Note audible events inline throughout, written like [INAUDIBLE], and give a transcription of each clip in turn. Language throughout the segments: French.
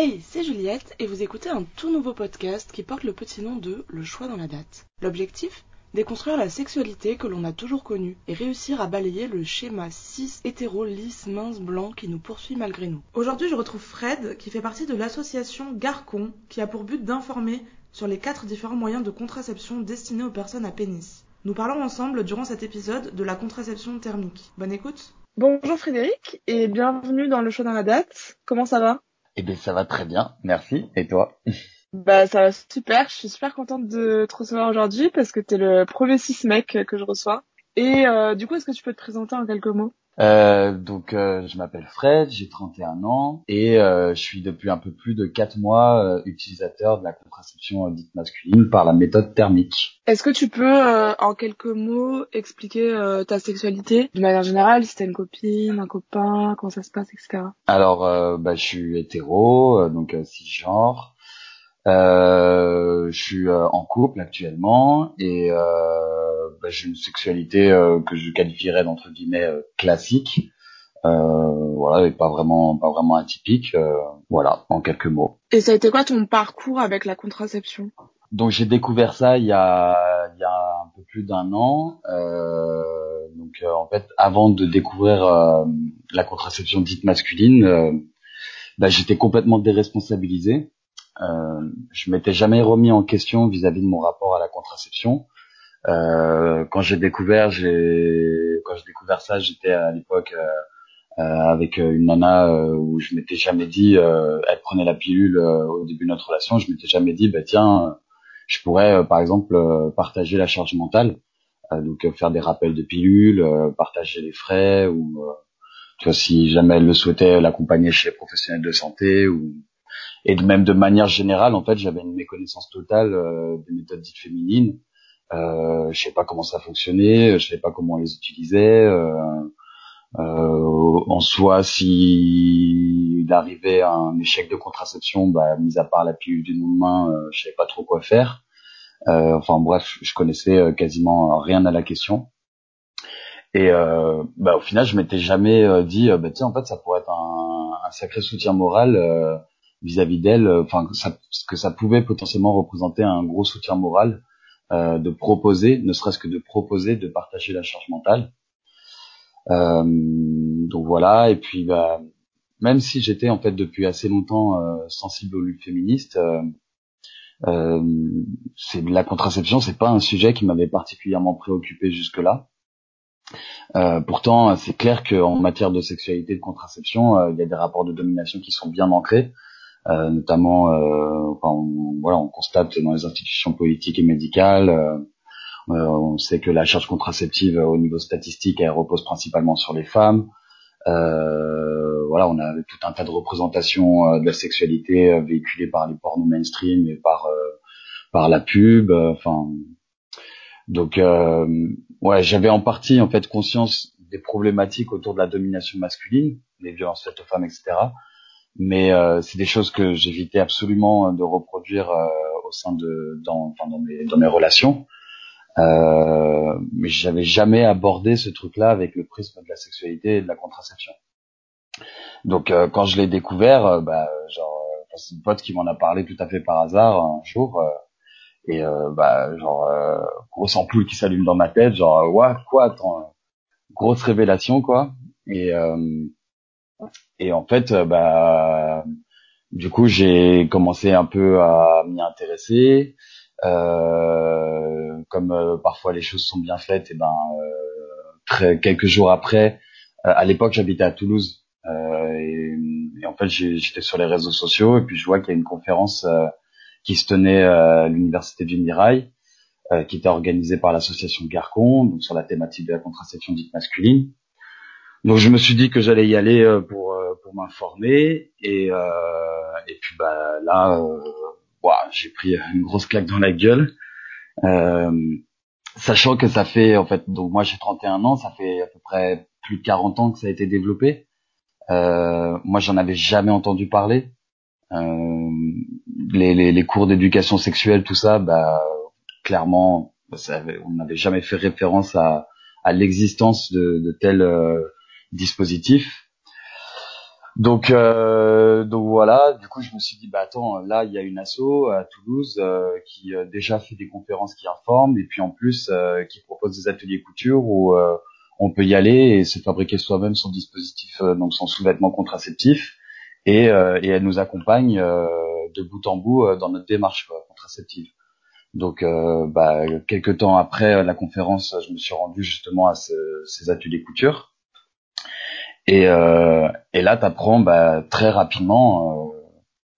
Hey, c'est Juliette et vous écoutez un tout nouveau podcast qui porte le petit nom de Le choix dans la date. L'objectif? Déconstruire la sexualité que l'on a toujours connue et réussir à balayer le schéma cis hétéro lisse mince blanc qui nous poursuit malgré nous. Aujourd'hui, je retrouve Fred qui fait partie de l'association Garcon qui a pour but d'informer sur les quatre différents moyens de contraception destinés aux personnes à pénis. Nous parlons ensemble durant cet épisode de la contraception thermique. Bonne écoute. Bonjour Frédéric et bienvenue dans le choix dans la date. Comment ça va? Eh bien ça va très bien, merci. Et toi? Bah ça va super, je suis super contente de te recevoir aujourd'hui parce que t'es le premier cis mec que je reçois. Et euh, du coup, est-ce que tu peux te présenter en quelques mots? Euh, donc euh, je m'appelle Fred, j'ai 31 ans et euh, je suis depuis un peu plus de 4 mois euh, utilisateur de la contraception dite masculine par la méthode thermique. Est-ce que tu peux en quelques mots expliquer ta sexualité de manière générale, si t'as une copine, un copain, comment ça se passe, etc. Alors bah, je suis hétéro, donc cisgenre. Euh, je suis en couple actuellement et euh, bah, j'ai une sexualité euh, que je qualifierais d'entre guillemets euh, classique. voilà, et pas vraiment, pas vraiment atypique. voilà, en quelques mots. Et ça a été quoi ton parcours avec la contraception? Donc j'ai découvert ça il y a, il y a un peu plus d'un an. donc en fait, avant de découvrir la contraception dite masculine, bah, j'étais complètement déresponsabilisé. Euh, je m'étais jamais remis en question vis-à-vis de mon rapport à la contraception. Euh, quand j'ai découvert, j'ai quand j'ai découvert ça, j'étais à l'époque euh, euh avec une nana euh, où je m'étais jamais dit, elle prenait la pilule au début de notre relation, je m'étais jamais dit, bah tiens, je pourrais par exemple partager la charge mentale, donc faire des rappels de pilules, partager les frais ou tu vois si jamais elle le souhaitait, l'accompagner chez les professionnels de santé ou et de même de manière générale, en fait, j'avais une méconnaissance totale euh, des méthodes dites féminines. Euh, je sais pas comment ça fonctionnait, je savais pas comment on les utilisait. Euh, euh, en soi, si il arrivait un échec de contraception, bah, mis à part la pilule du lendemain, euh, je savais pas trop quoi faire. Euh, enfin bref, je connaissais quasiment rien à la question. Et bah, au final, je m'étais jamais dit, bah, tiens, en fait, ça pourrait être un, un sacré soutien moral vis-à-vis d'elle, euh, enfin que ça pouvait potentiellement représenter un gros soutien moral euh, de proposer, ne serait-ce que de proposer de partager la charge mentale. Euh, donc voilà, et puis bah, même si j'étais en fait depuis assez longtemps euh, sensible aux luttes féministes, euh, c'est la contraception, c'est pas un sujet qui m'avait particulièrement préoccupé jusque-là. Euh, pourtant, c'est clair qu'en matière de sexualité et de contraception, il y a des rapports de domination qui sont bien ancrés. Euh, notamment, euh, on, voilà, on constate dans les institutions politiques et médicales. Euh, on sait que la charge contraceptive au niveau statistique, elle repose principalement sur les femmes. Euh, voilà, on a tout un tas de représentations de la sexualité véhiculées par les pornos mainstream et par par la pub. Enfin, donc ouais, j'avais en partie en fait conscience des problématiques autour de la domination masculine, les violences faites aux femmes, etc mais euh, c'est des choses que j'évitais absolument de reproduire euh, au sein de dans, enfin, dans, mes, dans mes relations. Euh, mais j'avais jamais abordé ce truc-là avec le prisme de la sexualité et de la contraception. Donc euh, quand je l'ai découvert, euh, bah genre c'est une pote qui m'en a parlé tout à fait par hasard un jour et bah genre grosse ampoule qui s'allume dans ma tête, genre ouais quoi attends grosse révélation quoi et et en fait, euh, bah, du coup, j'ai commencé un peu à m'y intéresser. Euh, comme euh, parfois les choses sont bien faites, et ben très, quelques jours après, à l'époque j'habitais à Toulouse et, et, en fait j'étais sur les réseaux sociaux et puis je vois qu'il y a une conférence qui se tenait à l'université du Mirail, qui était organisée par l'association Garcon, donc sur la thématique de la contraception dite masculine. Donc je me suis dit que j'allais y aller euh, pour euh, pour m'informer. Et euh, et puis bah là euh, j'ai pris une grosse claque dans la gueule. Sachant que ça fait en fait donc moi j'ai 31 ans ça fait à peu près plus de 40 ans que ça a été développé. Moi j'en avais jamais entendu parler. Les, les, les cours d'éducation sexuelle tout ça bah clairement on n'avait jamais fait référence à à l'existence de, de tels dispositif. Donc, euh, donc voilà. Du coup, je me suis dit, bah attends, là, il y a une asso à Toulouse euh, qui euh, déjà fait des conférences qui informent, et puis en plus qui propose des ateliers couture où on peut y aller et se fabriquer soi-même son dispositif, donc son sous-vêtement contraceptif, et, elle nous accompagne de bout en bout dans notre démarche contraceptive. Donc, bah, quelques temps après la conférence, je me suis rendu justement à ces ateliers couture. Et, euh, et là, tu apprends bah, très rapidement euh,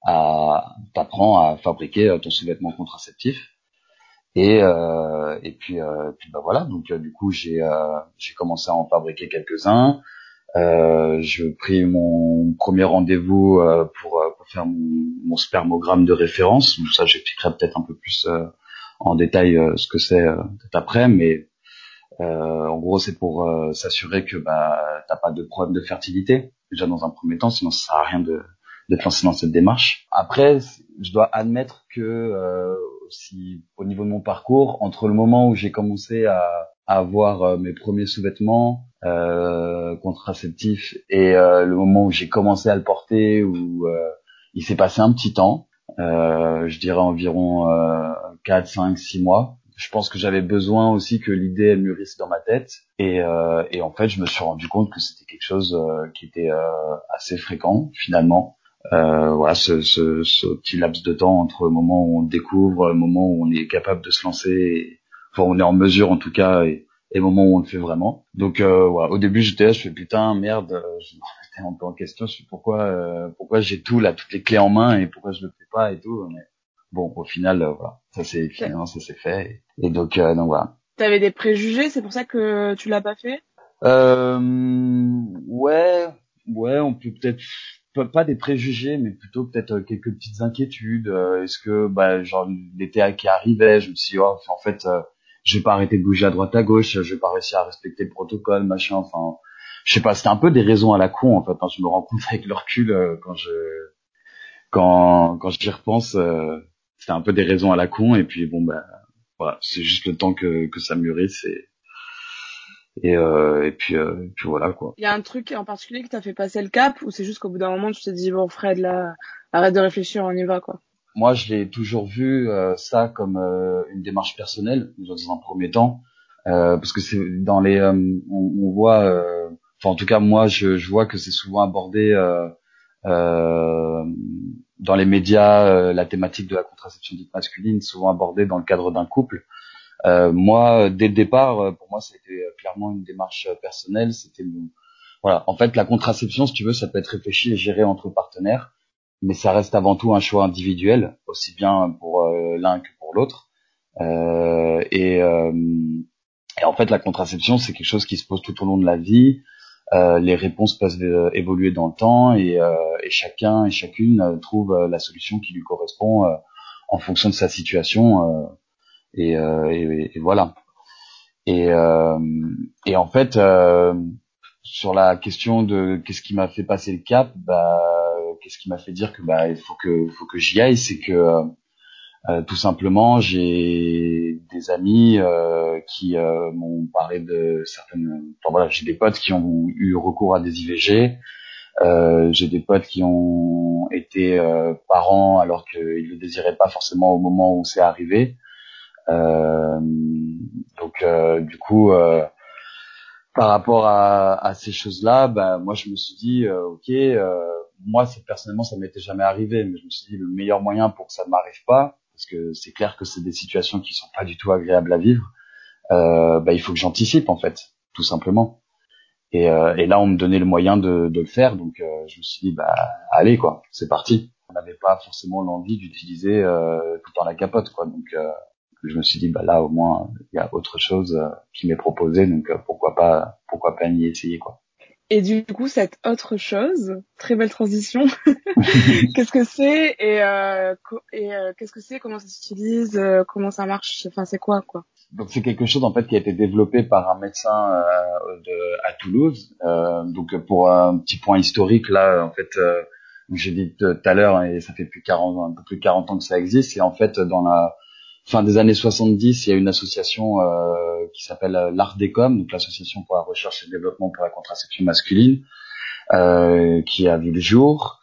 à t'apprends à fabriquer euh, ton sous-vêtement contraceptif. Et, euh, et puis, euh, bah voilà. Donc du coup, j'ai euh, j'ai commencé à en fabriquer quelques-uns. Euh, je pris mon premier rendez-vous pour, pour faire mon, spermogramme de référence. Ça, j'expliquerai peut-être un peu plus en détail ce que c'est peut-être après, mais euh, en gros, c'est pour euh, s'assurer que bah t'as pas de problème de fertilité déjà dans un premier temps, sinon ça sert à rien de te lancer dans cette démarche. Après, je dois admettre que euh, si au niveau de mon parcours, entre le moment où j'ai commencé à, à avoir euh, mes premiers sous-vêtements euh, contraceptifs et euh, le moment où j'ai commencé à le porter, où il s'est passé un petit temps, je dirais environ 4, 5, 6 mois je pense que j'avais besoin aussi que l'idée elle mûrisse dans ma tête. Et, euh, et en fait je me suis rendu compte que c'était quelque chose euh, qui était euh, assez fréquent finalement. Euh, voilà ce, ce, ce, petit laps de temps entre le moment où on découvre le moment où on est capable de se lancer enfin on est en mesure en tout cas et, et le moment où on le fait vraiment. Donc euh, voilà au début j'étais là je fais putain merde je me remettais un peu en question je suis pourquoi pourquoi j'ai tout là toutes les clés en main et pourquoi je le fais pas et tout mais bon, au final, euh, voilà, ça c'est finalement ça s'est fait. Et, donc, euh, donc voilà. T'avais des préjugés, c'est pour ça que tu l'as pas fait? Euh, Ouais, ouais, on peut peut-être pas des préjugés, mais plutôt peut-être euh, quelques petites inquiétudes. Est-ce que, bah, genre l'été qui arrivait, je me suis dit, oh, en fait, je vais pas arrêter de bouger à droite à gauche, je vais pas réussir à respecter le protocole, machin. Enfin, je sais pas, c'était un peu des raisons à la con en fait. Hein, je me rends compte [LAUGHS] avec le recul quand je quand quand j'y repense c'était un peu des raisons à la con et puis bon bah voilà c'est juste le temps que que ça mûrisse et et, euh, et puis euh, puis voilà quoi. Il y a un truc en particulier qui t'a fait passer le cap ou c'est juste qu'au bout d'un moment tu t'es dit bon Fred là arrête de réfléchir on y va quoi. Moi je l'ai toujours vu euh, ça comme euh, une démarche personnelle dans un premier temps euh, parce que c'est dans les on, on, voit enfin en tout cas moi je, je vois que c'est souvent abordé euh, dans les médias, euh, la thématique de la contraception dite masculine, souvent abordée dans le cadre d'un couple. Euh, moi, dès le départ, pour moi, c'était clairement une démarche personnelle. C'était voilà. En fait, la contraception, si tu veux, ça peut être réfléchi et géré entre partenaires, mais ça reste avant tout un choix individuel, aussi bien pour l'un que pour l'autre. Euh, et, et, en fait, la contraception, c'est quelque chose qui se pose tout au long de la vie. Euh, les réponses peuvent euh, évoluer dans le temps et, euh, et chacun et chacune trouve la solution qui lui correspond en fonction de sa situation et, et, et, voilà. Et, et en fait, sur la question de qu'est-ce qui m'a fait passer le cap, bah, qu'est-ce qui m'a fait dire que bah il faut que faut que j'y aille, c'est que euh, tout simplement, j'ai des amis euh, qui euh, m'ont parlé de certaines. Enfin j'ai des potes qui ont eu recours à des IVG. j'ai des potes qui ont été parents alors qu'ils ne le désiraient pas forcément au moment où c'est arrivé. donc du coup, par rapport à, à ces choses-là, bah, moi je me suis dit, ok, moi personnellement ça m'était jamais arrivé, mais je me suis dit le meilleur moyen pour que ça ne m'arrive pas, parce que c'est clair que c'est des situations qui sont pas du tout agréables à vivre. Euh, bah, il faut que j'anticipe en fait, tout simplement. Et, euh, et, là, on me donnait le moyen de, de le faire, donc euh, je me suis dit bah allez quoi, c'est parti. On n'avait pas forcément l'envie d'utiliser euh, tout dans la capote quoi, donc euh, je me suis dit bah là au moins il y a autre chose euh, qui m'est proposé, donc pourquoi pas pourquoi pas y essayer quoi. Et du coup, cette autre chose, très belle transition, [LAUGHS] qu'est-ce que c'est et, euh, et euh, qu'est-ce que c'est, comment ça s'utilise, euh, comment ça marche, enfin c'est quoi quoi? Donc c'est quelque chose en fait qui a été développé par un médecin euh, de, à Toulouse. donc pour un petit point historique là, en fait, j'ai dit tout à l'heure et ça fait plus 40 un peu plus de 40 ans que ça existe. Et en fait dans la fin des années 70, il y a une association euh, qui s'appelle euh, l'ARDECOM, donc l'association pour la recherche et le développement pour la contraception masculine, qui a vu le jour.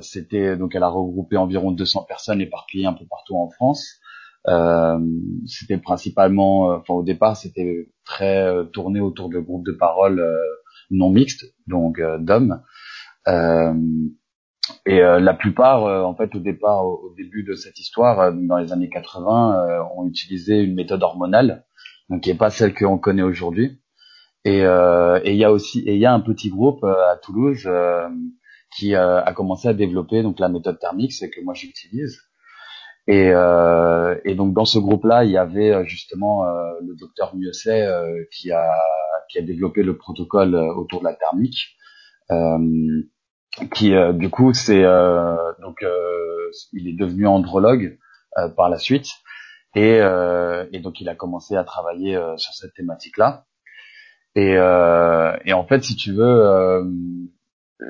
C'était donc elle a regroupé environ 200 personnes éparpillées un peu partout en France. c'était principalement, enfin au départ, c'était très tourné autour de groupes de parole non mixtes, donc d'hommes. Et euh, la plupart, euh, en fait, au départ, au, début de cette histoire, euh, dans les années 80, ont utilisé une méthode hormonale, donc qui n'est pas celle qu'on connaît aujourd'hui. Et il y a aussi, et il y a un petit groupe à Toulouse qui a commencé à développer donc la méthode thermique, c'est que moi j'utilise. Et, et, donc dans ce groupe-là, il y avait justement le docteur Mieuxet qui a qui a développé le protocole autour de la thermique qui euh, du coup c'est euh, donc euh, il est devenu andrologue par la suite. Et, et, donc il a commencé à travailler sur cette thématique là et, et en fait si tu veux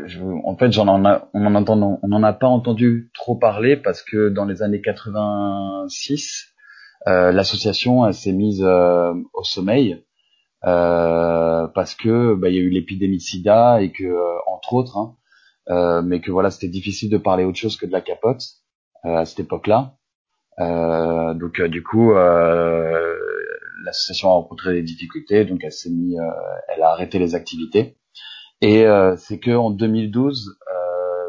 je, en fait j'en en a, on en entend on en a pas entendu trop parler parce que dans les années 86 l'association s'est mise au sommeil parce que bah, il y a eu l'épidémie SIDA et que entre autres hein, euh, mais que voilà, c'était difficile de parler autre chose que de la capote euh, à cette époque-là. Euh, donc du coup, l'association a rencontré des difficultés, donc elle s'est mis, elle a arrêté les activités. Et c'est que en 2012,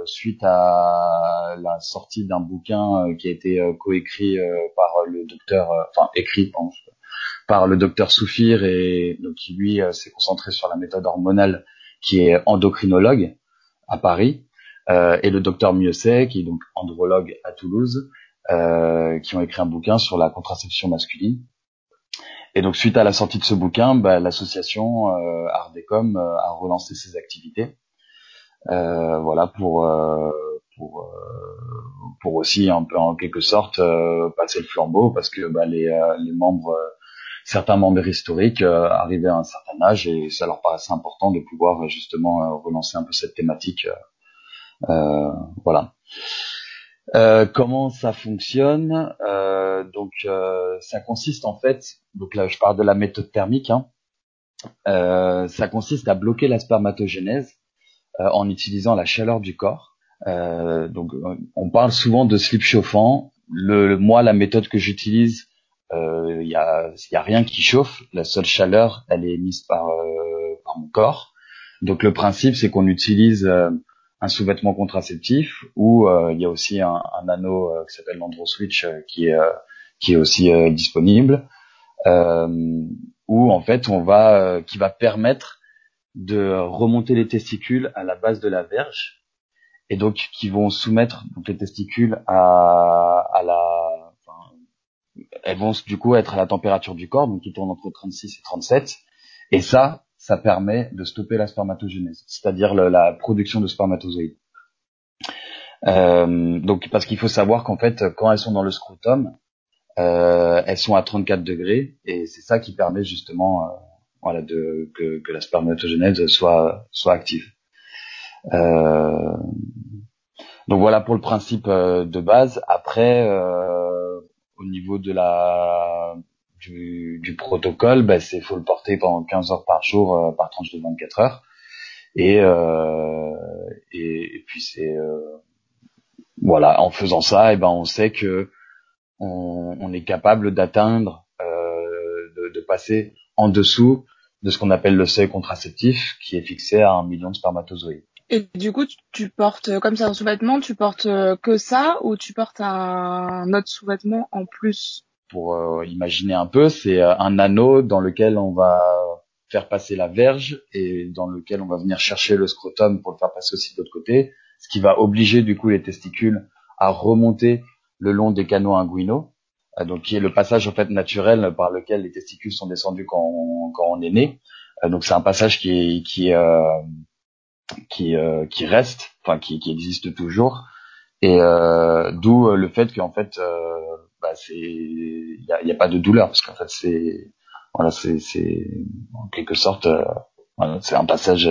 suite à la sortie d'un bouquin qui a été coécrit par le docteur, enfin écrit par le docteur Soufir et donc qui lui s'est concentré sur la méthode hormonale qui est endocrinologue à Paris, euh, et le docteur Mieuxet, qui est donc andrologue à Toulouse, euh, qui ont écrit un bouquin sur la contraception masculine. Et donc suite à la sortie de ce bouquin, bah, l'association euh, Ardecom a relancé ses activités, voilà pour pour pour aussi un peu en quelque sorte passer le flambeau parce que bah, les les membres certains membres historiques euh, arrivaient à un certain âge et ça leur paraissait important de pouvoir euh, justement euh, relancer un peu cette thématique. voilà. comment ça fonctionne Donc ça consiste en fait, donc là je parle de la méthode thermique, hein, ça consiste à bloquer la spermatogénèse en utilisant la chaleur du corps. donc on parle souvent de slip chauffant. Le, moi la méthode que j'utilise il euh, y a, y a rien qui chauffe. La seule chaleur, elle est émise par, euh, par mon corps. Donc le principe, c'est qu'on utilise euh, un sous-vêtement contraceptif ou il y a aussi un, un anneau qui s'appelle l'Androswitch qui est qui est aussi disponible. où en fait on va qui va permettre de remonter les testicules à la base de la verge et donc qui vont soumettre donc les testicules à, à la elles vont du coup être à la température du corps, donc qui tourne entre 36 et 37. Et ça, ça permet de stopper la spermatogénèse, c'est-à-dire la production de spermatozoïdes. Euh, donc parce qu'il faut savoir qu'en fait, quand elles sont dans le scrotum, euh, elles sont à 34 degrés et c'est ça qui permet justement, euh, que, la spermatogénèse soit soit active. Donc voilà pour le principe de base. Après, au niveau de la du, du protocole, bah, c'est faut le porter pendant 15 heures par jour euh, par tranche de 24 heures. Et euh, et, puis c'est euh, voilà, en faisant ça, et eh ben on sait que on, on est capable d'atteindre euh, de, de, passer en dessous de ce qu'on appelle le seuil contraceptif qui est fixé à un million de spermatozoïdes. Et du coup, tu, portes, comme c'est un sous-vêtement, tu portes euh, que ça ou tu portes un, autre sous-vêtement en plus? Pour euh, imaginer un peu, c'est euh, un anneau dans lequel on va faire passer la verge et dans lequel on va venir chercher le scrotum pour le faire passer aussi de l'autre côté, ce qui va obliger du coup les testicules à remonter le long des canaux inguinaux, donc qui est le passage en fait naturel par lequel les testicules sont descendus quand on, quand on est né. Donc c'est un passage qui est, qui est qui euh, qui reste, enfin qui, qui existe toujours, et euh, d'où euh, le fait qu'en fait, bah, c'est il y a, y a, pas de douleur parce qu'en fait c'est voilà c'est c'est en quelque sorte voilà, c'est un passage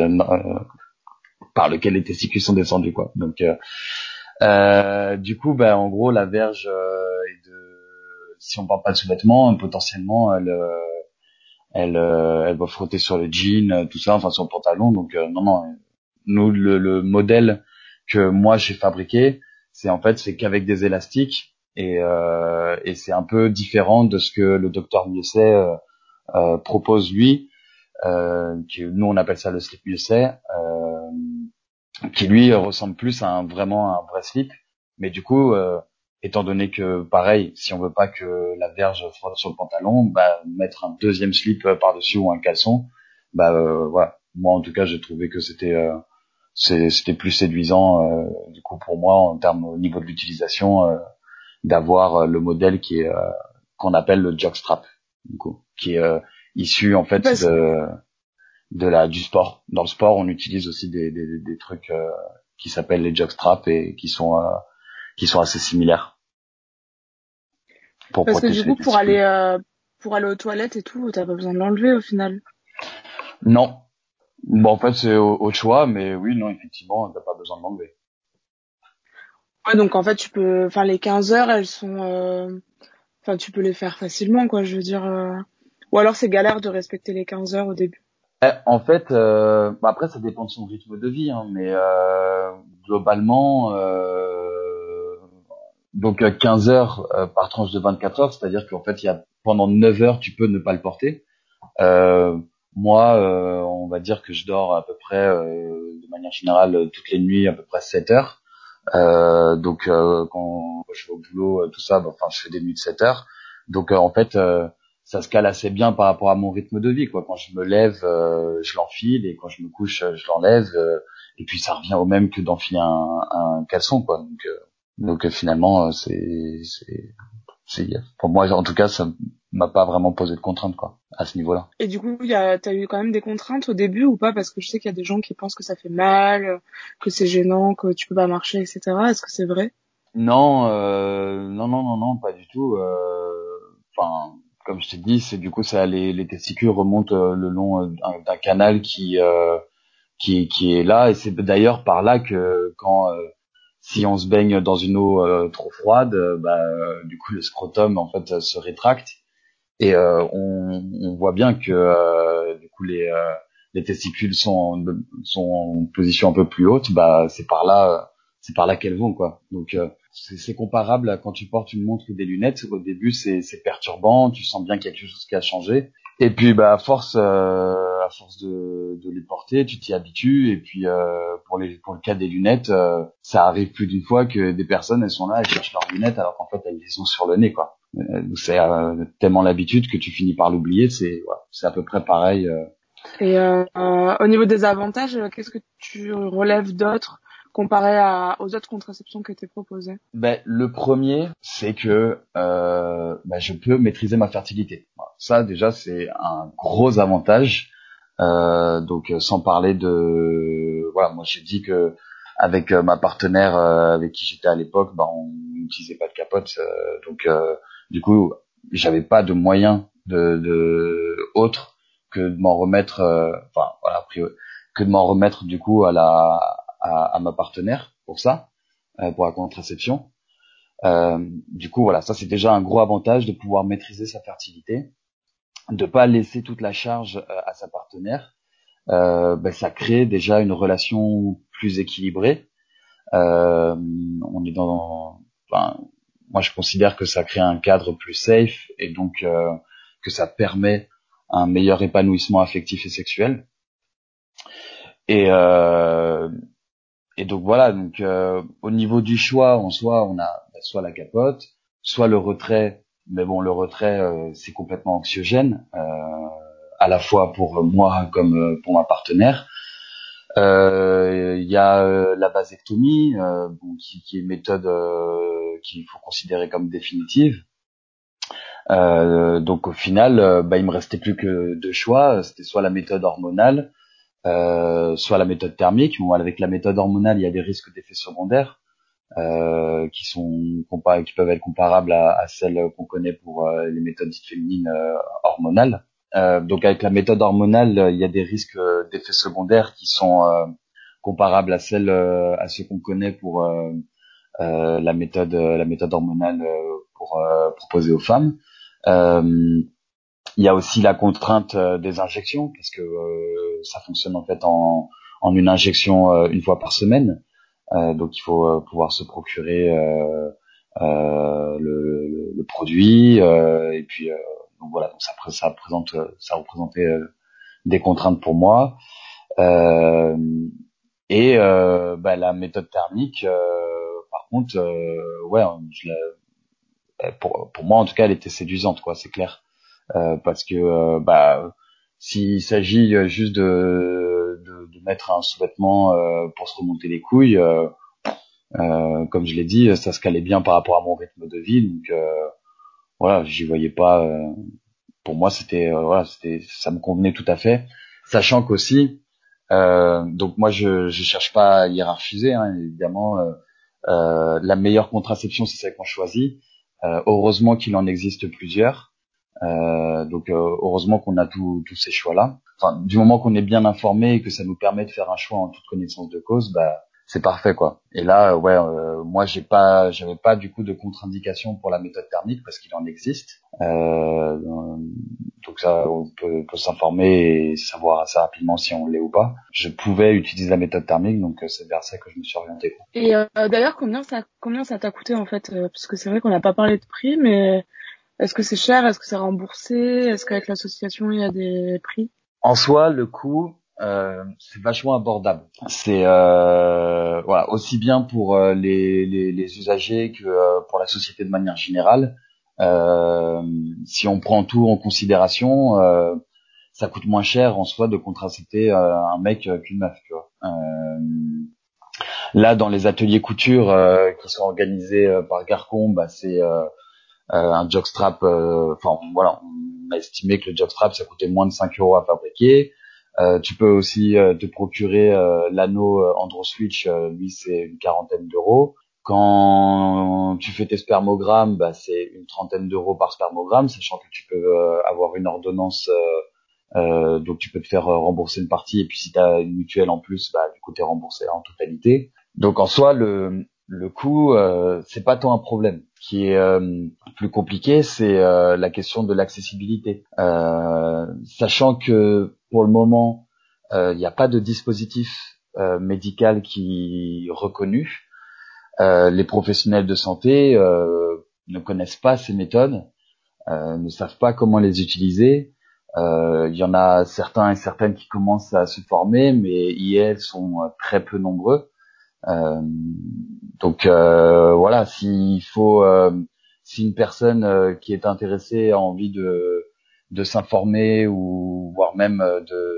par lequel les testicules sont descendus quoi. Donc euh, du coup, bah, en gros, la verge est de, si on parle pas de sous-vêtements, potentiellement, elle, elle, elle va frotter sur le jean, tout ça, enfin sur le pantalon. Donc non, non, nous le, le modèle que moi j'ai fabriqué, c'est en fait c'est qu'avec des élastiques et, euh, et c'est un peu différent de ce que le docteur Mieuxet euh, euh, propose lui, euh, que nous on appelle ça le slip Mieuxet, euh, qui lui ressemble plus à un vraiment un vrai slip, mais du coup euh, étant donné que pareil, si on veut pas que la verge frotte sur le pantalon, bah mettre un deuxième slip par dessus ou un caleçon, bah voilà. Moi en tout cas j'ai trouvé que c'était c'était plus séduisant euh, du coup pour moi en termes au niveau de l'utilisation euh, d'avoir euh, le modèle qui est qu'on appelle le jockstrap du coup qui est issu en fait de de la du sport. Dans le sport on utilise aussi des des, des trucs qui s'appellent les jockstraps et qui sont qui sont assez similaires. Pour parce que du coup pour aller pour aller aux toilettes et tout t'as pas besoin de l'enlever au final? Non Bon, en fait, c'est au, choix, mais oui, non, effectivement, t'as pas besoin de l'enlever. Ouais, donc en fait, tu peux, enfin, les 15 heures, elles sont, euh, enfin, tu peux les faire facilement, quoi. Je veux dire, euh, ou alors c'est galère de respecter les 15 heures au début. Eh, en fait, euh, bah, après, ça dépend de son rythme de vie, hein, mais globalement, donc 15 heures par tranche de 24 heures, c'est-à-dire qu'en fait, il y a pendant 9 heures, tu peux ne pas le porter. Euh, moi, euh, on va dire que je dors à peu près, euh, de manière générale, toutes les nuits à peu près 7 heures. Euh, donc quand je vais au boulot, tout ça, bah, enfin, je fais des nuits de 7 heures. Donc en fait, ça se cale assez bien par rapport à mon rythme de vie. Quoi. Quand je me lève, je l'enfile et quand je me couche, je l'enlève. et puis ça revient au même que d'enfiler un, un caleçon. Quoi. Donc, donc finalement, c'est, c'est, pour moi, en tout cas, ça m'a pas vraiment posé de contraintes quoi à ce niveau-là. Et du coup, t'as eu quand même des contraintes au début ou pas? Parce que je sais qu'il y a des gens qui pensent que ça fait mal, que c'est gênant, que tu peux pas marcher, etc. Est-ce que c'est vrai? Non, euh, non, non, non, non, pas du tout. Euh, enfin, comme je t'ai dit, c'est du coup ça les, les testicules remontent euh, le long d'un canal qui qui qui est là et c'est d'ailleurs par là que quand si on se baigne dans une eau trop froide, bah, du coup le scrotum en fait se rétracte et euh, on, on, voit bien que euh, du coup les, euh, les testicules sont en, sont en position un peu plus haute, bah c'est par là c'est par là qu'elles vont quoi. Donc c'est comparable à quand tu portes une montre ou des lunettes. Au début c'est perturbant, tu sens bien quelque chose qui a changé. Et puis bah à force euh, à force de, de les porter, tu t'y habitues. Et puis euh, pour les pour le cas des lunettes, ça arrive plus d'une fois que des personnes elles sont là, elles cherchent leurs lunettes alors qu'en fait elles les ont sur le nez quoi. Euh, c'est euh, tellement l'habitude que tu finis par l'oublier. C'est c'est à peu près pareil. Euh. Et au niveau des avantages, qu'est-ce que tu relèves d'autres comparé à, aux autres contraceptions qui étaient proposées? Ben, Le premier, c'est que euh, ben, je peux maîtriser ma fertilité. Ça, déjà, c'est un gros avantage. Euh, donc, sans parler de... Voilà, moi, j'ai dit que avec ma partenaire avec qui j'étais à l'époque, ben, on n'utilisait pas de capote. donc, du coup, j'avais pas de moyens de, de autre que de m'en remettre, euh, enfin voilà, que de m'en remettre du coup à la à, ma partenaire pour ça, euh, pour la contraception. Euh, du coup, voilà, ça c'est déjà un gros avantage de pouvoir maîtriser sa fertilité, de pas laisser toute la charge à sa partenaire. Ben, ça crée déjà une relation plus équilibrée. on est dans, moi je considère que ça crée un cadre plus safe et donc euh, que ça permet un meilleur épanouissement affectif et sexuel. Et, euh, et donc voilà, donc euh, au niveau du choix, en soi, on a soit la capote, soit le retrait, mais bon, le retrait c'est complètement anxiogène, à la fois pour moi comme pour ma partenaire. Il y a la vasectomie, qui, qui, est méthode qu'il faut considérer comme définitive. Euh, donc au final, euh, bah, il me restait plus que deux choix. C'était soit la méthode hormonale, euh, soit la méthode thermique. Bon, avec la méthode hormonale, il y a des risques d'effets secondaires euh, qui sont qui peuvent être comparables à, celles qu'on connaît pour euh, les méthodes dites féminines euh, hormonales. donc avec la méthode hormonale, il y a des risques d'effets secondaires qui sont comparables à celles à ceux qu'on connaît pour la méthode la méthode hormonale euh, pour euh, proposer aux femmes. il y a aussi la contrainte des injections parce que ça fonctionne en fait en, en une injection une fois par semaine. donc il faut pouvoir se procurer le, le, le, produit et puis donc voilà donc ça, ça présente ça représentait des contraintes pour moi et bah, la méthode thermique par contre ouais je pour, pour moi en tout cas elle était séduisante quoi c'est clair. Euh, parce que euh, bah s'il s'agit juste de, de, de, mettre un sous-vêtement euh, pour se remonter les couilles comme je l'ai dit ça se calait bien par rapport à mon rythme de vie. Donc voilà j'y voyais pas pour moi c'était voilà c'était ça me convenait tout à fait. Sachant qu'aussi donc moi je je cherche pas à hiérarchiser hein, évidemment la meilleure contraception c'est celle qu'on choisit euh, heureusement qu'il en existe plusieurs. Euh, donc euh, heureusement qu'on a tous ces choix-là. Enfin, du moment qu'on est bien informé et que ça nous permet de faire un choix en toute connaissance de cause, bah c'est parfait quoi. Et là, ouais, euh, moi j'ai pas, j'avais pas du coup de contre-indication pour la méthode thermique parce qu'il en existe. Euh, donc ça, on peut, peut s'informer et savoir assez rapidement si on l'est ou pas. Je pouvais utiliser la méthode thermique, donc euh, c'est vers ça que je me suis orienté. Et euh, d'ailleurs, combien ça, combien ça t'a coûté en fait Parce que c'est vrai qu'on n'a pas parlé de prix, mais est-ce que c'est cher? Est-ce que c'est remboursé? Est-ce qu'avec l'association il y a des prix? En soi, le coût, euh, c'est vachement abordable. C'est euh, voilà aussi bien pour euh, les, les, les, usagers que euh, pour la société de manière générale. Si on prend tout en considération, ça coûte moins cher en soi de contracepter un mec qu'une meuf. Tu vois. là, dans les ateliers couture qui sont organisés par Garcon, bah, c'est un jockstrap. Enfin voilà, on a estimé que le jockstrap ça coûtait moins de 5 euros à fabriquer. Euh, tu peux aussi euh, te procurer euh, l'anneau AndroSwitch, lui c'est une quarantaine d'euros. Quand tu fais tes spermogrammes, bah, c'est une trentaine d'euros par spermogramme, sachant que tu peux avoir une ordonnance, donc tu peux te faire rembourser une partie, et puis si tu as une mutuelle en plus, bah, du coup tu es remboursé en totalité. Donc en soi, le, le coût, euh, c'est pas tant un problème. Ce qui est plus compliqué, c'est la question de l'accessibilité. sachant que pour le moment, euh, il n'y a pas de dispositif euh, médical qui reconnu. Euh, les professionnels de santé ne connaissent pas ces méthodes, ne savent pas comment les utiliser. Il y en a certains et certaines qui commencent à se former, mais ils sont très peu nombreux. donc voilà, s'il faut, si une personne qui est intéressée a envie de de s'informer ou voire même euh, de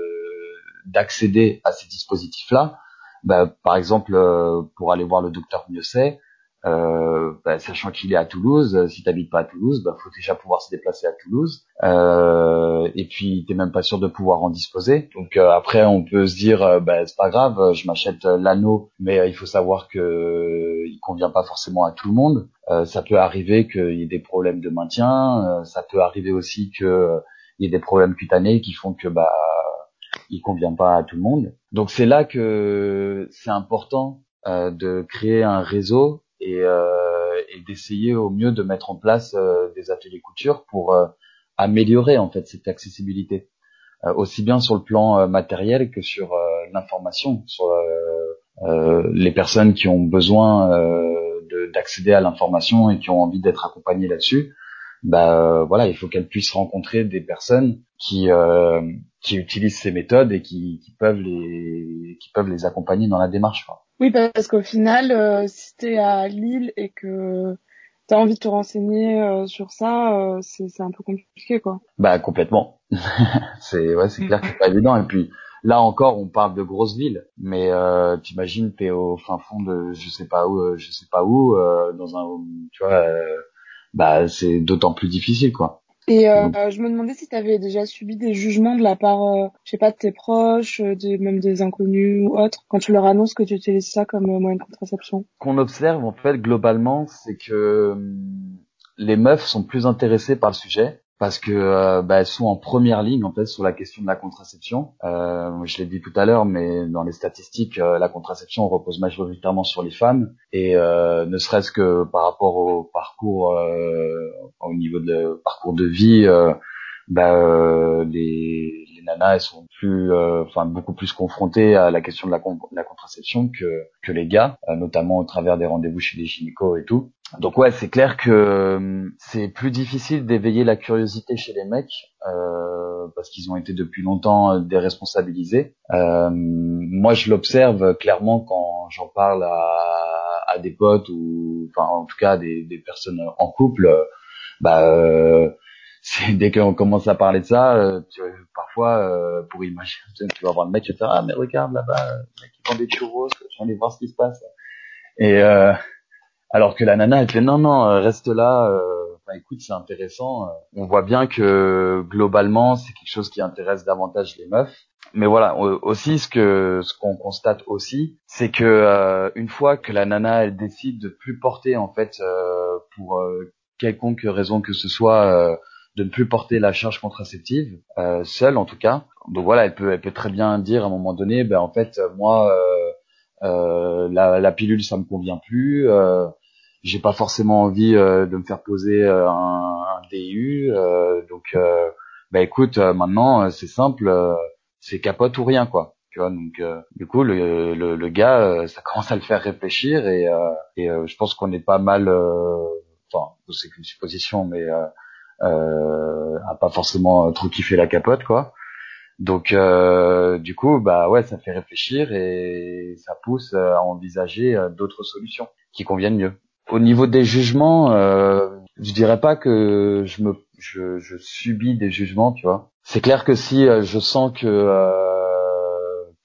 d'accéder à ces dispositifs-là, bah, par exemple euh, pour aller voir le docteur Mieuxet, euh, bah, sachant qu'il est à Toulouse, euh, si t'habites pas à Toulouse, bah faut déjà pouvoir se déplacer à Toulouse. Euh, et puis t'es même pas sûr de pouvoir en disposer. Donc après on peut se dire bah c'est pas grave, je m'achète l'anneau, mais il faut savoir que il convient pas forcément à tout le monde. Euh, ça peut arriver qu'il y ait des problèmes de maintien. Euh, ça peut arriver aussi qu'il euh, y ait des problèmes cutanés qui font que bah il convient pas à tout le monde. Donc c'est là que c'est important de créer un réseau et, et d'essayer au mieux de mettre en place des ateliers couture pour améliorer en fait cette accessibilité aussi bien sur le plan matériel que sur l'information sur les personnes qui ont besoin d'accéder à l'information et qui ont envie d'être accompagnées là-dessus, bah euh, voilà, il faut qu'elles puissent rencontrer des personnes qui euh, qui utilisent ces méthodes et qui, qui peuvent les qui peuvent les accompagner dans la démarche. Quoi. Oui, parce qu'au final, euh, si t'es à Lille et que t'as envie de te renseigner euh, sur ça, euh, c'est un peu compliqué, quoi. Bah complètement. [LAUGHS] c'est ouais, c'est clair que c'est pas évident. Et puis Là encore, on parle de grosses villes, mais euh, t'imagines t'es au fin fond de je sais pas où, je sais pas où, euh, dans un, tu vois, euh, bah c'est d'autant plus difficile quoi. Et euh, je me demandais si tu avais déjà subi des jugements de la part, je sais pas, de tes proches, de, même des inconnus ou autres, quand tu leur annonces que tu utilises ça comme moyen de contraception? Qu'on observe en fait globalement, c'est que hum, les meufs sont plus intéressées par le sujet parce que euh, bah, elles sont en première ligne en fait sur la question de la contraception. Euh, je l'ai dit tout à l'heure, mais dans les statistiques, euh, la contraception repose majoritairement sur les femmes et euh, ne serait-ce que par rapport au parcours, au niveau de parcours de vie, bah, les nanas elles sont plus, enfin beaucoup plus confrontées à la question de la, la contraception que que les gars, notamment au travers des rendez-vous chez les gynécos et tout. Donc ouais, c'est clair que c'est plus difficile d'éveiller la curiosité chez les mecs euh, parce qu'ils ont été depuis longtemps déresponsabilisés. Euh, moi, je l'observe clairement quand j'en parle à, à, des potes ou, enfin, en tout cas, des, des personnes en couple. Bah, euh, dès qu'on commence à parler de ça, euh, tu, parfois, euh, pour imaginer, tu vas voir le mec, tu vas dire, ah mais regarde là-bas, le mec qui vend des churros, je vais aller voir ce qui se passe. Et euh, alors que la nana, elle fait non non, reste là. Bah, écoute, c'est intéressant. On voit bien que globalement, c'est quelque chose qui intéresse davantage les meufs. Mais voilà, aussi ce que ce qu'on constate aussi, c'est que euh, une fois que la nana elle décide de plus porter en fait euh, pour euh, quelconque raison que ce soit de ne plus porter la charge contraceptive seule en tout cas. Donc voilà, elle peut elle peut très bien dire à un moment donné, ben en fait moi la, la pilule ça me convient plus j'ai pas forcément envie euh, de me faire poser euh, un, un, DU euh, donc bah écoute maintenant c'est simple c'est capote ou rien quoi tu vois donc du coup le, le, le gars [LAUGHS] ça commence à le faire réfléchir et, et je pense qu'on est pas mal enfin c'est qu'une supposition mais euh, a pas forcément trop kiffé la capote quoi donc du coup bah ouais ça fait réfléchir et ça pousse à envisager d'autres solutions qui conviennent mieux au niveau des jugements, euh, je dirais pas que je me je, je subis des jugements, tu vois. C'est clair que si euh, je sens que euh,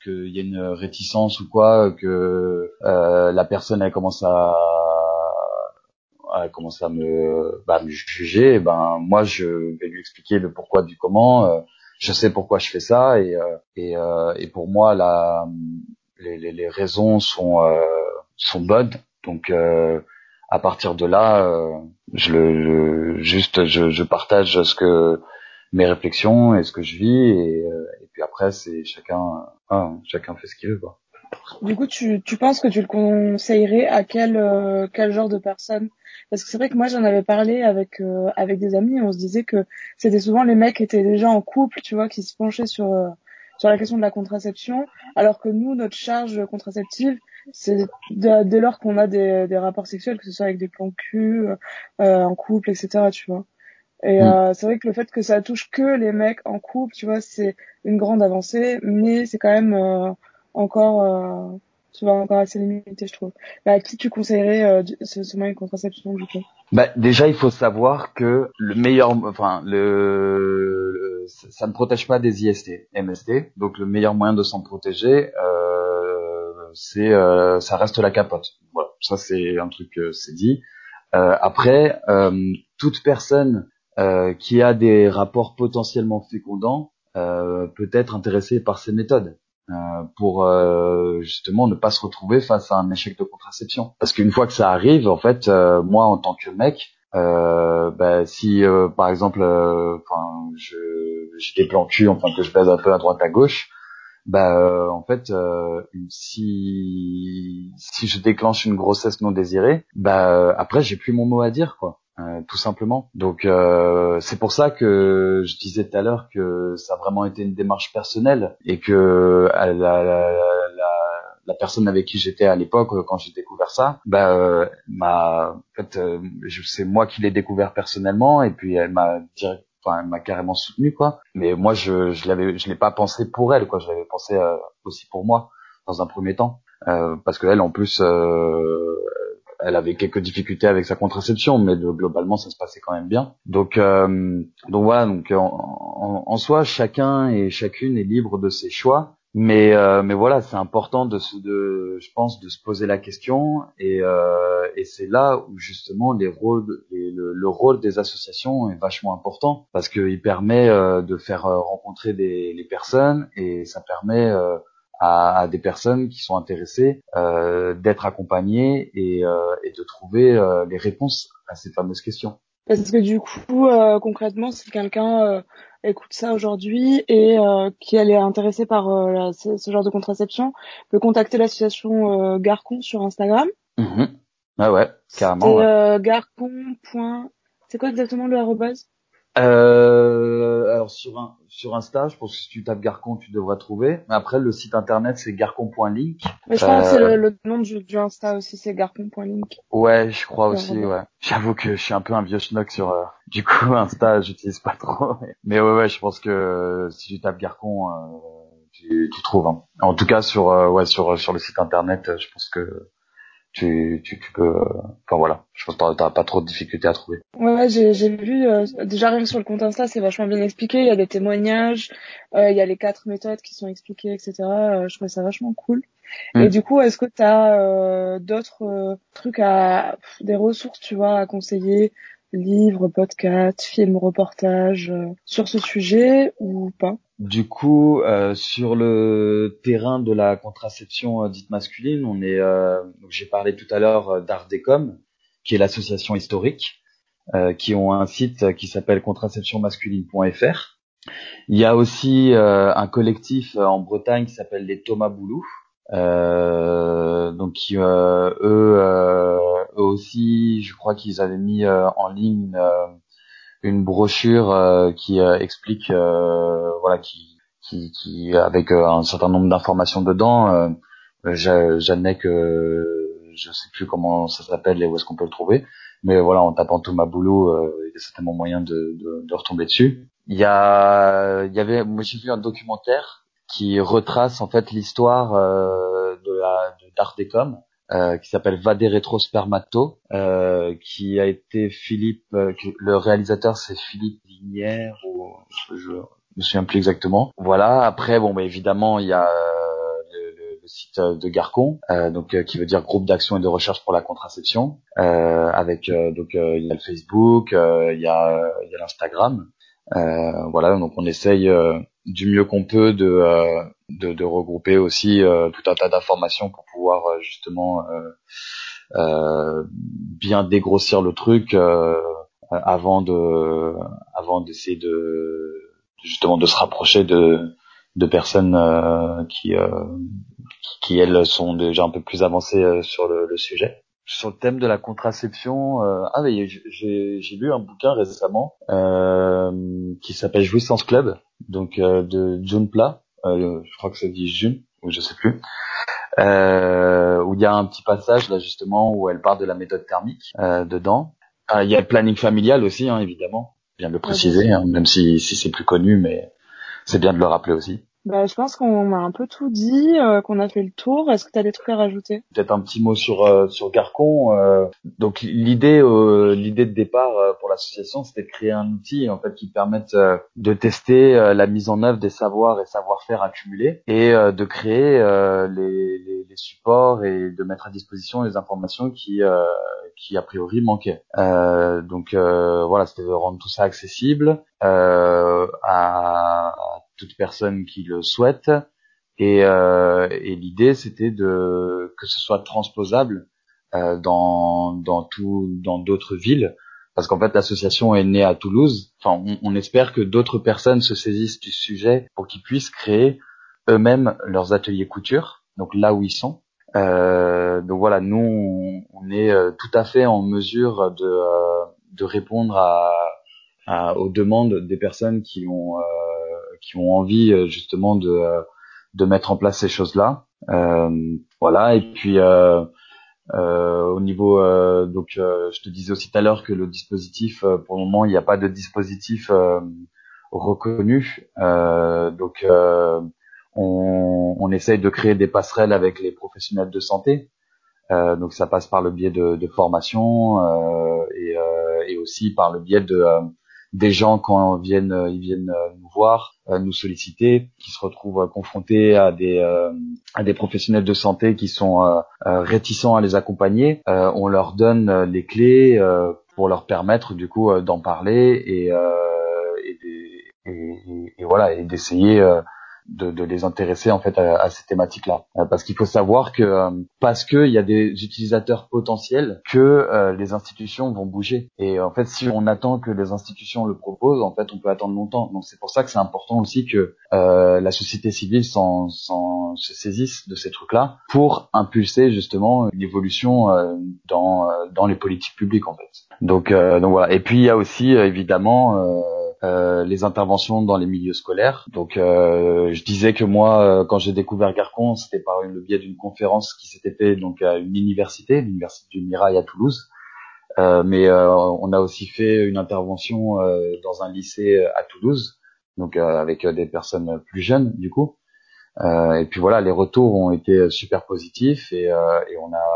qu'il y a une réticence ou quoi, que euh, la personne elle commence à elle commence à me, bah, me juger, ben moi je vais lui expliquer le pourquoi du comment. Euh, je sais pourquoi je fais ça et euh, et, et pour moi les, les, les raisons sont sont bonnes. Donc à partir de là, euh, je le juste je, je, partage ce que mes réflexions et ce que je vis et, euh, et puis après c'est chacun ah, chacun fait ce qu'il veut quoi. Du coup, tu, tu penses que tu le conseillerais à quel euh, quel genre de personne? Parce que c'est vrai que moi j'en avais parlé avec avec des amis et on se disait que c'était souvent les mecs qui étaient déjà en couple, tu vois, qui se penchaient sur sur la question de la contraception, alors que nous notre charge contraceptive c'est dès lors qu'on a des, des rapports sexuels, que ce soit avec des plans cul, euh, en couple, etc. Tu vois. Et mm. euh, c'est vrai que le fait que ça touche que les mecs en couple, tu vois, c'est une grande avancée, mais c'est quand même euh, encore, euh, tu vois, encore assez limité, je trouve. Mais à qui tu conseillerais euh, ce, moyen de contraception du coup? Bah, déjà, il faut savoir que le meilleur, enfin, le, ça ne protège pas des IST, MST, donc le meilleur moyen de s'en protéger. Euh, c'est euh, ça reste la capote. Voilà, ça c'est un truc c'est dit. Euh, après, euh, toute personne qui a des rapports potentiellement fécondants peut être intéressée par ces méthodes. Pour justement ne pas se retrouver face à un échec de contraception. Parce qu'une fois que ça arrive, en fait, moi en tant que mec, euh, bah, si par exemple, enfin, je j'ai des plans enfin que je baise un peu à droite à gauche, bah euh, en fait euh, si si je déclenche une grossesse non désirée bah euh, après j'ai plus mon mot à dire quoi tout simplement. Donc c'est pour ça que je disais tout à l'heure que ça a vraiment été une démarche personnelle et que la, la, la, la personne avec qui j'étais à l'époque quand j'ai découvert ça bah m'a en fait c'est moi qui l'ai découvert personnellement et puis elle m'a direct enfin elle m'a carrément soutenu quoi. Mais moi je je l'avais je l'ai pas pensé pour elle quoi. Je l'avais pensé euh, aussi pour moi dans un premier temps. Euh, parce que elle en plus euh, elle avait quelques difficultés avec sa contraception mais globalement ça se passait quand même bien. Donc donc voilà donc en, en, soi chacun et chacune est libre de ses choix mais euh, mais voilà c'est important de se de je pense de se poser la question et euh, et c'est là où justement les rôles le, le, rôle des associations est vachement important parce qu'il permet euh, de faire euh, rencontrer des les personnes et ça permet euh, à, à, des personnes qui sont intéressées d'être accompagnées et, et de trouver les réponses à ces fameuses questions parce que du coup concrètement si quelqu'un écoute ça aujourd'hui et euh, qui elle est intéressée par euh, ce, genre de contraception peut contacter l'association euh, Garcon sur Instagram. Mm Ah ouais, carrément. C'est Garcon. C'est quoi exactement le arrobase? Euh, alors sur un sur Insta, je pense que si tu tapes Garcon, tu devras trouver. Mais après, le site internet, c'est garcon.link. Mais je pense que c'est le, le, nom du, du Insta aussi, c'est garcon.link. Ouais, je crois aussi, ouais. J'avoue que je suis un peu un vieux schnock sur, euh, du coup, [LAUGHS] Insta, j'utilise pas trop. Mais ouais, ouais, je pense que si tu tapes Garcon, euh, tu, tu trouves. Hein. En tout cas, sur, ouais, sur, sur le site internet, je pense que tu, tu, tu peux euh, enfin voilà. Je pense que t'as pas trop de difficultés à trouver. Ouais j'ai j'ai vu euh, déjà rien que sur le compte Insta c'est vachement bien expliqué. Il y a des témoignages euh, il y a les quatre méthodes qui sont expliquées etc je trouve ça vachement cool. Mm. et du coup est-ce que t'as d'autres trucs à des ressources tu vois à conseiller? Livres podcasts films reportages sur ce sujet ou pas? Du coup, euh, sur le terrain de la contraception euh, dite masculine, on est, euh, j'ai parlé tout à l'heure d'Ardecom, qui est l'association historique, qui ont un site qui s'appelle contraceptionmasculine.fr. Il y a aussi un collectif en Bretagne qui s'appelle les Thomas Boulou, donc eux, aussi, je crois qu'ils avaient mis en ligne brochure euh, qui euh, explique euh, voilà qui, qui, qui avec un certain nombre d'informations dedans j'admets que je sais plus comment ça s'appelle et où est-ce qu'on peut le trouver mais voilà en tapant Thomas Boulot il y a certainement moyen de, de, de retomber dessus. Il y a il y avait moi j'ai vu un documentaire qui retrace en fait l'histoire de la d'Art Décom euh, qui s'appelle Vade Retrospermato, euh, qui a été Philippe, euh, le réalisateur c'est Philippe Vignière, ou je me souviens plus exactement. Voilà. Après, bon, bah, évidemment, il y a le, le, site de Garcon, donc qui veut dire Groupe d'action et de recherche pour la contraception, avec donc il y a le Facebook, il y a il y a l'Instagram. voilà, donc on essaye du mieux qu'on peut de, euh, regrouper aussi euh, tout un tas d'informations pour pouvoir euh, justement bien dégrossir le truc avant de avant d'essayer de justement de se rapprocher de personnes qui qui elles sont déjà un peu plus avancées sur le sujet sur le thème de la contraception. Euh, ah oui, j'ai lu un bouquin récemment euh, qui s'appelle Jouissance Club, donc euh, de June Pla. Euh, je crois que ça dit June, ou je sais plus. Euh, où il y a un petit passage là justement où elle parle de la méthode thermique dedans. il y a le planning familial aussi, hein, évidemment. Viens de le préciser, hein, même si, si c'est plus connu, mais c'est bien de le rappeler aussi. Bah, je pense qu'on a un peu tout dit, euh, qu'on a fait le tour. Est-ce que tu as des trucs à rajouter? Peut-être un petit mot sur euh, sur Garcon. Euh, donc l'idée l'idée de départ pour l'association, c'était de créer un outil en fait qui permette de tester la mise en œuvre des savoirs et savoir-faire accumulés et de créer les, les, les, supports et de mettre à disposition les informations qui qui a priori manquaient. donc voilà, c'était de rendre tout ça accessible à toute personne qui le souhaite. Et, euh, et l'idée, c'était de que ce soit transposable euh, dans dans tout dans d'autres villes, parce qu'en fait l'association est née à Toulouse. Enfin, on, espère que d'autres personnes se saisissent du sujet pour qu'ils puissent créer eux-mêmes leurs ateliers couture, donc là où ils sont. Euh, donc voilà, nous on, on est euh, tout à fait en mesure de euh, de répondre à, à, aux demandes des personnes qui ont qui ont envie euh, justement de euh, de mettre en place ces choses-là. Euh, voilà. Et puis au niveau donc je te disais aussi tout à l'heure que le dispositif pour le moment il n'y a pas de dispositif reconnu. donc on, on, essaye de créer des passerelles avec les professionnels de santé. Euh, donc ça passe par le biais de, de formation euh, et, euh, et, aussi par le biais de des gens quand viennent ils viennent nous voir nous solliciter, qui se retrouvent confrontés à des à des professionnels de santé qui sont réticents à les accompagner. on leur donne les clés pour leur permettre du coup d'en parler et et, et, et, voilà et d'essayer de, de, les intéresser en fait à, à ces thématiques-là. Euh, parce qu'il faut savoir que euh, parce qu'il y a des utilisateurs potentiels, que euh, les institutions vont bouger. Et en fait, si on attend que les institutions le proposent, en fait, on peut attendre longtemps. Donc c'est pour ça que c'est important aussi que la société civile s'en, se saisisse de ces trucs-là pour impulser justement une évolution dans dans les politiques publiques en fait. Donc donc voilà. Et puis il y a aussi évidemment euh, les interventions dans les milieux scolaires. Donc, euh, je disais que moi, euh, quand j'ai découvert Garcon, c'était par le biais d'une conférence qui s'était faite donc à une université, l'université du Mirail à Toulouse. mais on a aussi fait une intervention dans un lycée à Toulouse, donc avec des personnes plus jeunes du coup. et puis voilà, les retours ont été super positifs et, et on a,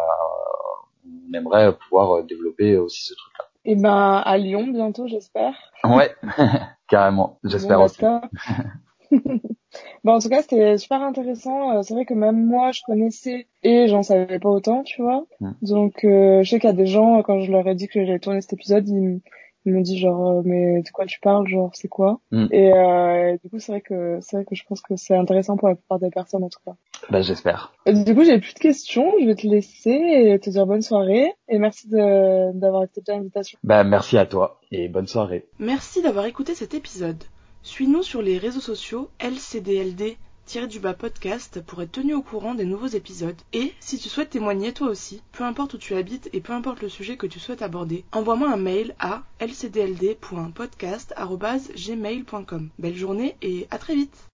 on aimerait pouvoir développer aussi ce truc-là. Et ben à Lyon bientôt, j'espère. Ouais, [LAUGHS] carrément. J'espère aussi. [LAUGHS] bon, en tout cas, c'était super intéressant. Euh, c'est vrai que même moi, je connaissais et j'en savais pas autant, tu vois. Mm. Donc, euh, je sais qu'il y a des gens, quand je leur ai dit que j'allais tourner cet épisode, ils, ils m'ont dit genre euh, mais de quoi tu parles genre c'est quoi mm. et euh, du coup c'est vrai que c'est vrai que je pense que c'est intéressant pour la plupart des personnes en tout cas. Bah j'espère. Du coup j'ai plus de questions je vais te laisser et te dire bonne soirée. Et merci d'avoir accepté l'invitation. Bah merci à toi et bonne soirée. Merci d'avoir écouté cet épisode. Suis-nous sur les réseaux sociaux LCDLD bas podcast pour être tenu au courant des nouveaux épisodes. Et si tu souhaites témoigner toi aussi, peu importe où tu habites et peu importe le sujet que tu souhaites aborder, envoie-moi un mail à lcdld.podcast.gmail.com. Belle journée et à très vite